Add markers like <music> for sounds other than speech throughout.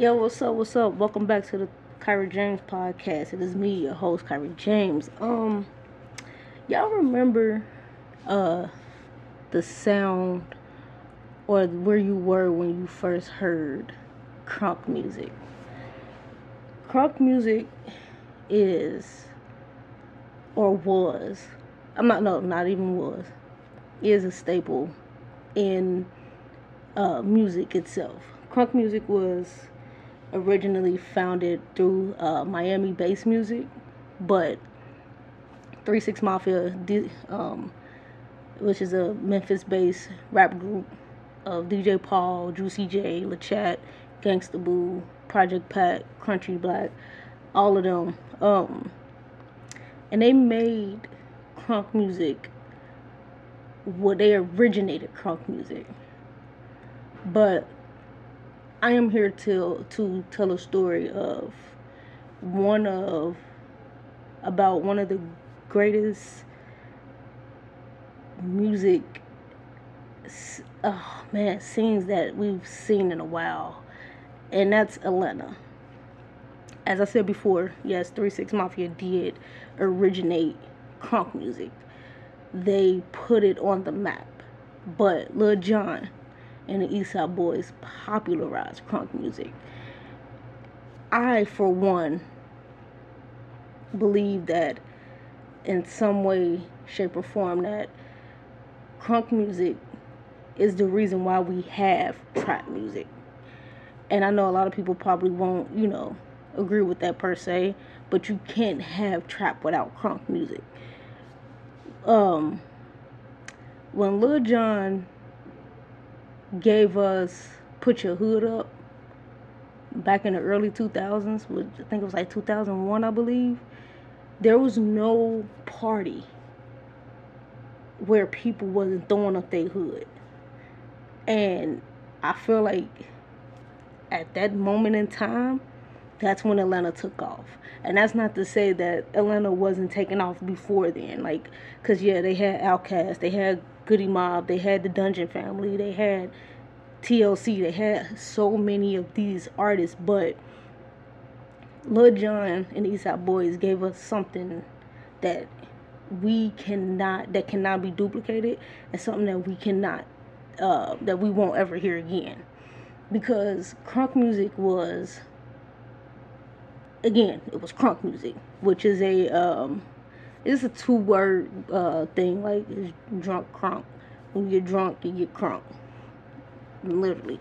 Yo, what's up? What's up? Welcome back to the Kyrie James podcast. It is me, your host, Kyrie James. Um, y'all remember uh the sound or where you were when you first heard crunk music? Crunk music is or was I'm not no, not even was is a staple in uh, music itself. Crunk music was originally founded through uh, Miami bass music, but Three Six Mafia, um, which is a Memphis-based rap group of DJ Paul, Juicy J, La Chat, Gangsta Boo, Project Pat, Crunchy Black, all of them. Um, and they made crunk music. Well, they originated crunk music, but I am here to to tell a story of one of about one of the greatest music oh man scenes that we've seen in a while and that's Atlanta. As I said before yes 3 6 Mafia did originate crunk music. They put it on the map. But Lil Jon and the Eastside Boyz popularized crunk music. I, for one, believe that in some way, shape, or form that crunk music is the reason why we have trap music. And I know a lot of people probably won't, you know, agree with that per se, but you can't have trap without crunk music. Um, when Lil Jon gave us Put Your Hood Up back in the early 2000s, which I think it was like 2001, I believe, there was no party where people wasn't throwing up their hood. And I feel like at that moment in time, that's when Atlanta took off. And that's not to say that Atlanta wasn't taking off before then. Like, cause yeah, they had Outkast, they had Goodie Mob, they had the Dungeon Family, they had TLC, they had so many of these artists, but Lil Jon and Eastside Boyz gave us something that we cannot, that cannot be duplicated, and something that we cannot, uh, that we won't ever hear again. Because crunk music was again, it was crunk music, which is a um, it's a two word uh thing like drunk crunk. When you get drunk, you get crunk, literally.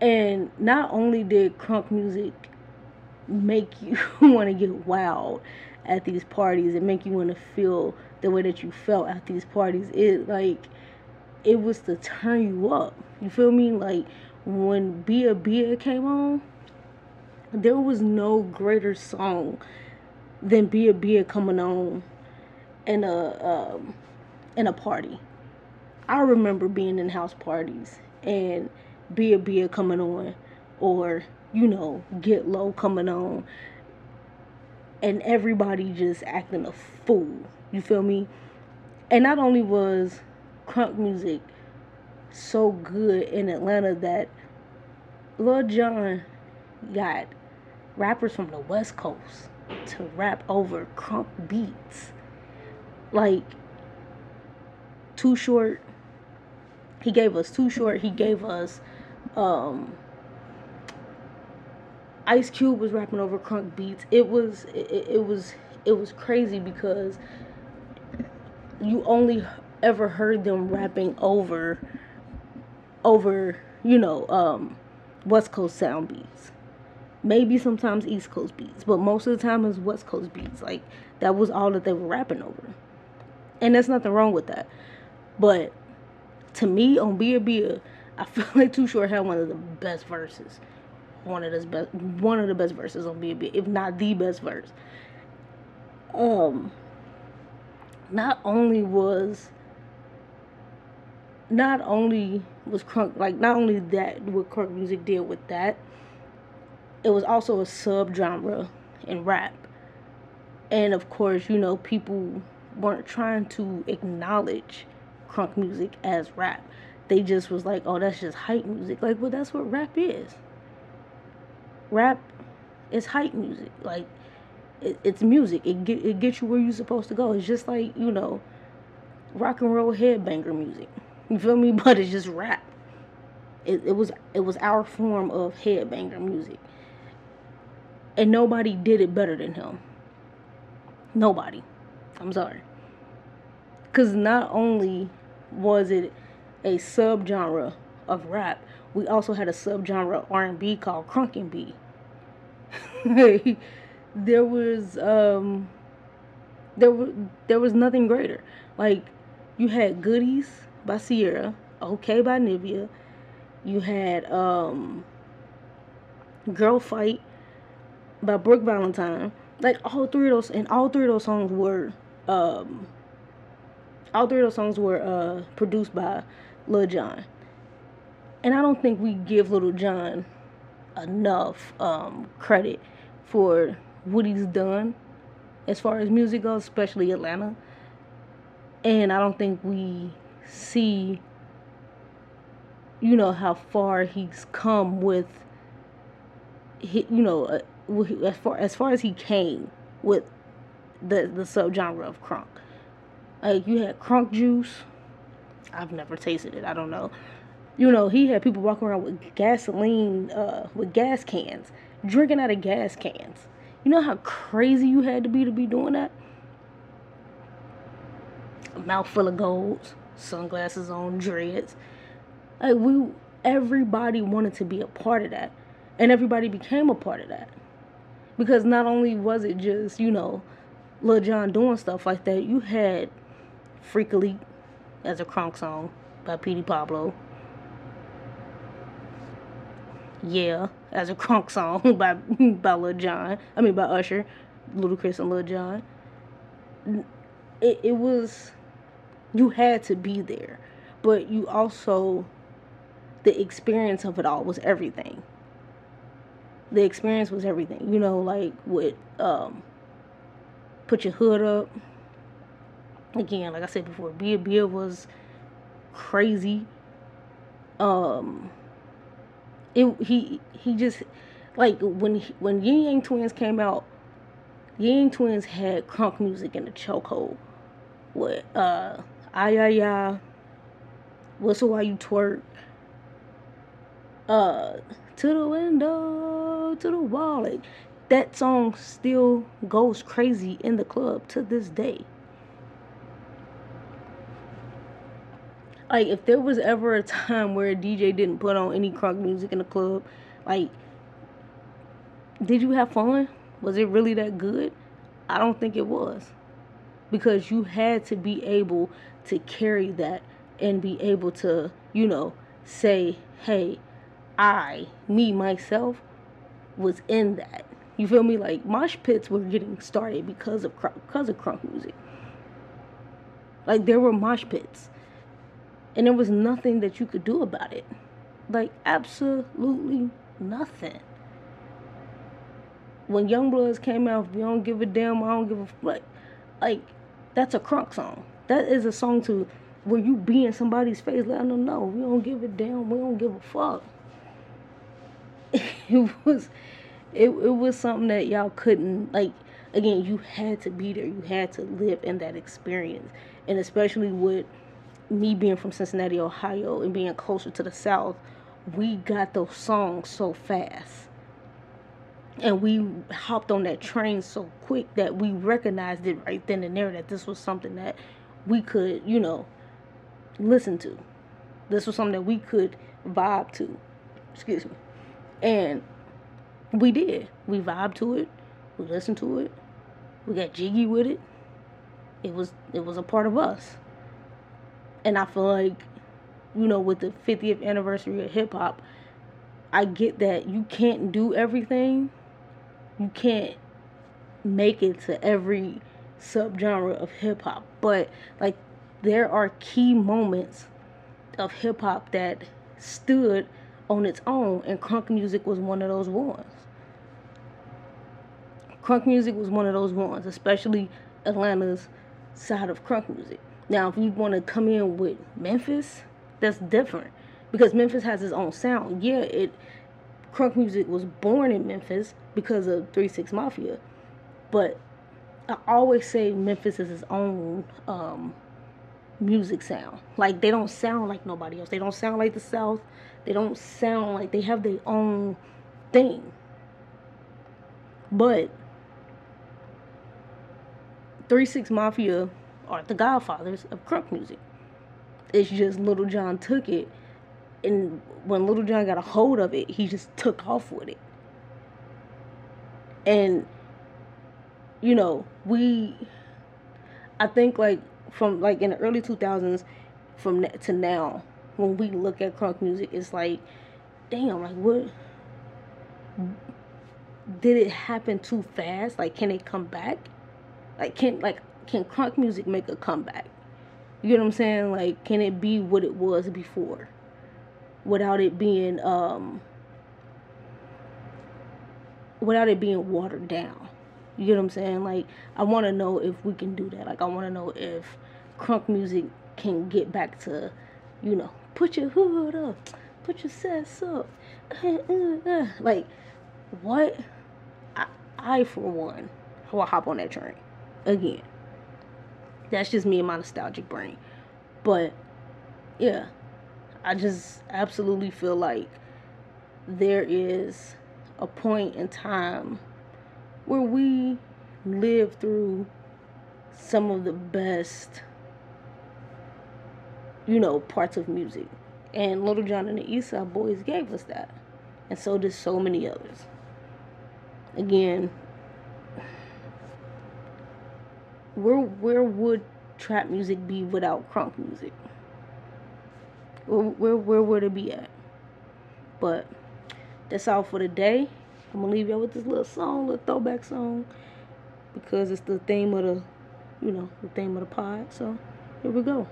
And not only did crunk music make <laughs> you want to get wild at these parties and make you want to feel the way that you felt at these parties, it like it was to turn you up. You feel me? Like when Bia Bia came on there was no greater song than Bia Bia coming on in a um, in a party. I remember being in house parties and Bia Bia coming on or you know Get Low coming on and everybody just acting a fool. You feel me? And not only was crunk music so good in Atlanta that Lil Jon got rappers from the West Coast to rap over crunk beats. Like, Too Short, he gave us Too Short, he gave us, um, Ice Cube was rapping over crunk beats. It was, it, it was, it was crazy because you only ever heard them rapping over, over, you know, um, West Coast sound beats maybe sometimes East Coast beats, but most of the time it's West Coast beats. Like that was all that they were rapping over, and there's nothing wrong with that. But to me, on Bia Bia, I <laughs> feel like Too Short had one of the best verses, one of the best, one of the best verses on Bia Bia, if not the best verse. Um, not only was not only was crunk like not only that what crunk music did with that it was also a sub genre in rap. And of course, you know, people weren't trying to acknowledge crunk music as rap. They just was like, oh, that's just hype music. Like, well, that's what rap is. rap is hype music. Like it, it's music. It get it gets you where you're supposed to go. It's just like you know, rock and roll headbanger music. You feel me? <laughs> But it's just rap. It, it was it was our form of headbanger music, and nobody did it better than him. Nobody. I'm sorry. Cause not only was it a subgenre of rap, we also had a subgenre R&B called crunk B. <laughs> there was um there was there was nothing greater. Like you had Goodies by Ciara, Okay by Nivea. You had um Girl Fight by Brooke Valentine. Like all three of those and all three of those songs were um all three of those songs were uh produced by Lil Jon. And I don't think we give Lil Jon enough um credit for what he's done as far as music goes, especially Atlanta. And I don't think we see, you know, how far he's come with, you know, uh, as far as far as he came with the the subgenre of crunk. Like you had crunk juice. I've never tasted it. I don't know. You know, he had people walking around with gasoline, uh, with gas cans, drinking out of gas cans. You know how crazy you had to be to be doing that? A mouth full of golds, sunglasses on, dreads. Like we everybody wanted to be a part of that. And everybody became a part of that. Because not only was it just, you know, Lil Jon doing stuff like that, you had Freek-a-Leek as a crunk song by Petey Pablo. Yeah, as a crunk song <laughs> by by Lil Jon. I mean by Usher, Ludacris and Lil Jon. It it was you had to be there, but you also the experience of it all was everything. The experience was everything. You know, like with um put your hood up. Again, like I said before, Bia Bia was crazy. Um it he he just like when when Ying Yang Twins came out, Ying Yang Twins had crunk music in the chokehold with uh ay ay ay, whistle while you twerk, uh to the window to the wall. Like, that song still goes crazy in the club to this day. like if there was ever a time where a DJ didn't put on any crunk music in the club, like did you have fun? Was it really that good? I don't think it was. Because you had to be able to carry that and be able to, you know, say, "Hey, I, me myself was in that." You feel me? Like mosh pits were getting started because of because of crunk music. Like there were mosh pits and there was nothing that you could do about it. Like, absolutely nothing. When YoungBloodZ came out, we don't give a damn, I don't give a fuck. Like, that's a crunk song. That is a song to where you be in somebody's face, letting them know we don't give a damn, we don't give a fuck. <laughs> It was, it, it was something that y'all couldn't like. Again, you had to be there. You had to live in that experience, and especially with me being from Cincinnati, Ohio, and being closer to the South, we got those songs so fast. And we hopped on that train so quick that we recognized it right then and there that this was something that we could, you know, listen to. This was something that we could vibe to. Excuse me. And we did. We vibed to it. We listened to it. We got jiggy with it. It was it was a part of us and I feel like, you know, with the 50th anniversary of hip hop, I get that you can't do everything. You can't make it to every subgenre of hip hop, but like there are key moments of hip hop that stood on its own, and crunk music was one of those ones. Crunk music was one of those ones, especially Atlanta's side of crunk music. Now, if you want to come in with Memphis, that's different because Memphis has its own sound. Yeah, it crunk music was born in Memphis because of Three Six Mafia, but I always say Memphis is its own um, music sound. Like they don't sound like nobody else. They don't sound like the South. They don't sound like they have their own thing. But Three Six Mafia are the godfathers of crunk music. It's just Lil Jon took it, and when Lil Jon got a hold of it, he just took off with it. And you know, we, I think like from like in the early 2000s, from to now, when we look at crunk music, it's like, damn, like what? Did it happen too fast? Like, can it come back? Like, can like can crunk music make a comeback? You get what I'm saying? Like, can it be what it was before, without it being um, without it being watered down? You get what I'm saying? Like, I want to know if we can do that. Like, I want to know if crunk music can get back to, you know, put your hood up, put your sass up. <laughs> like, what? I, I, for one, will hop on that train again. That's just me and my nostalgic brain. But, yeah, I just absolutely feel like there is a point in time where we live through some of the best you know, parts of music. And Lil Jon and the Eastside Boyz gave us that. And so did so many others. Again, where where would trap music be without crunk music? Where, where where would it be at? But that's all for today. I'm gonna leave y'all with this little song, little throwback song, because it's the theme of the, you know, the theme of the pod. So here we go.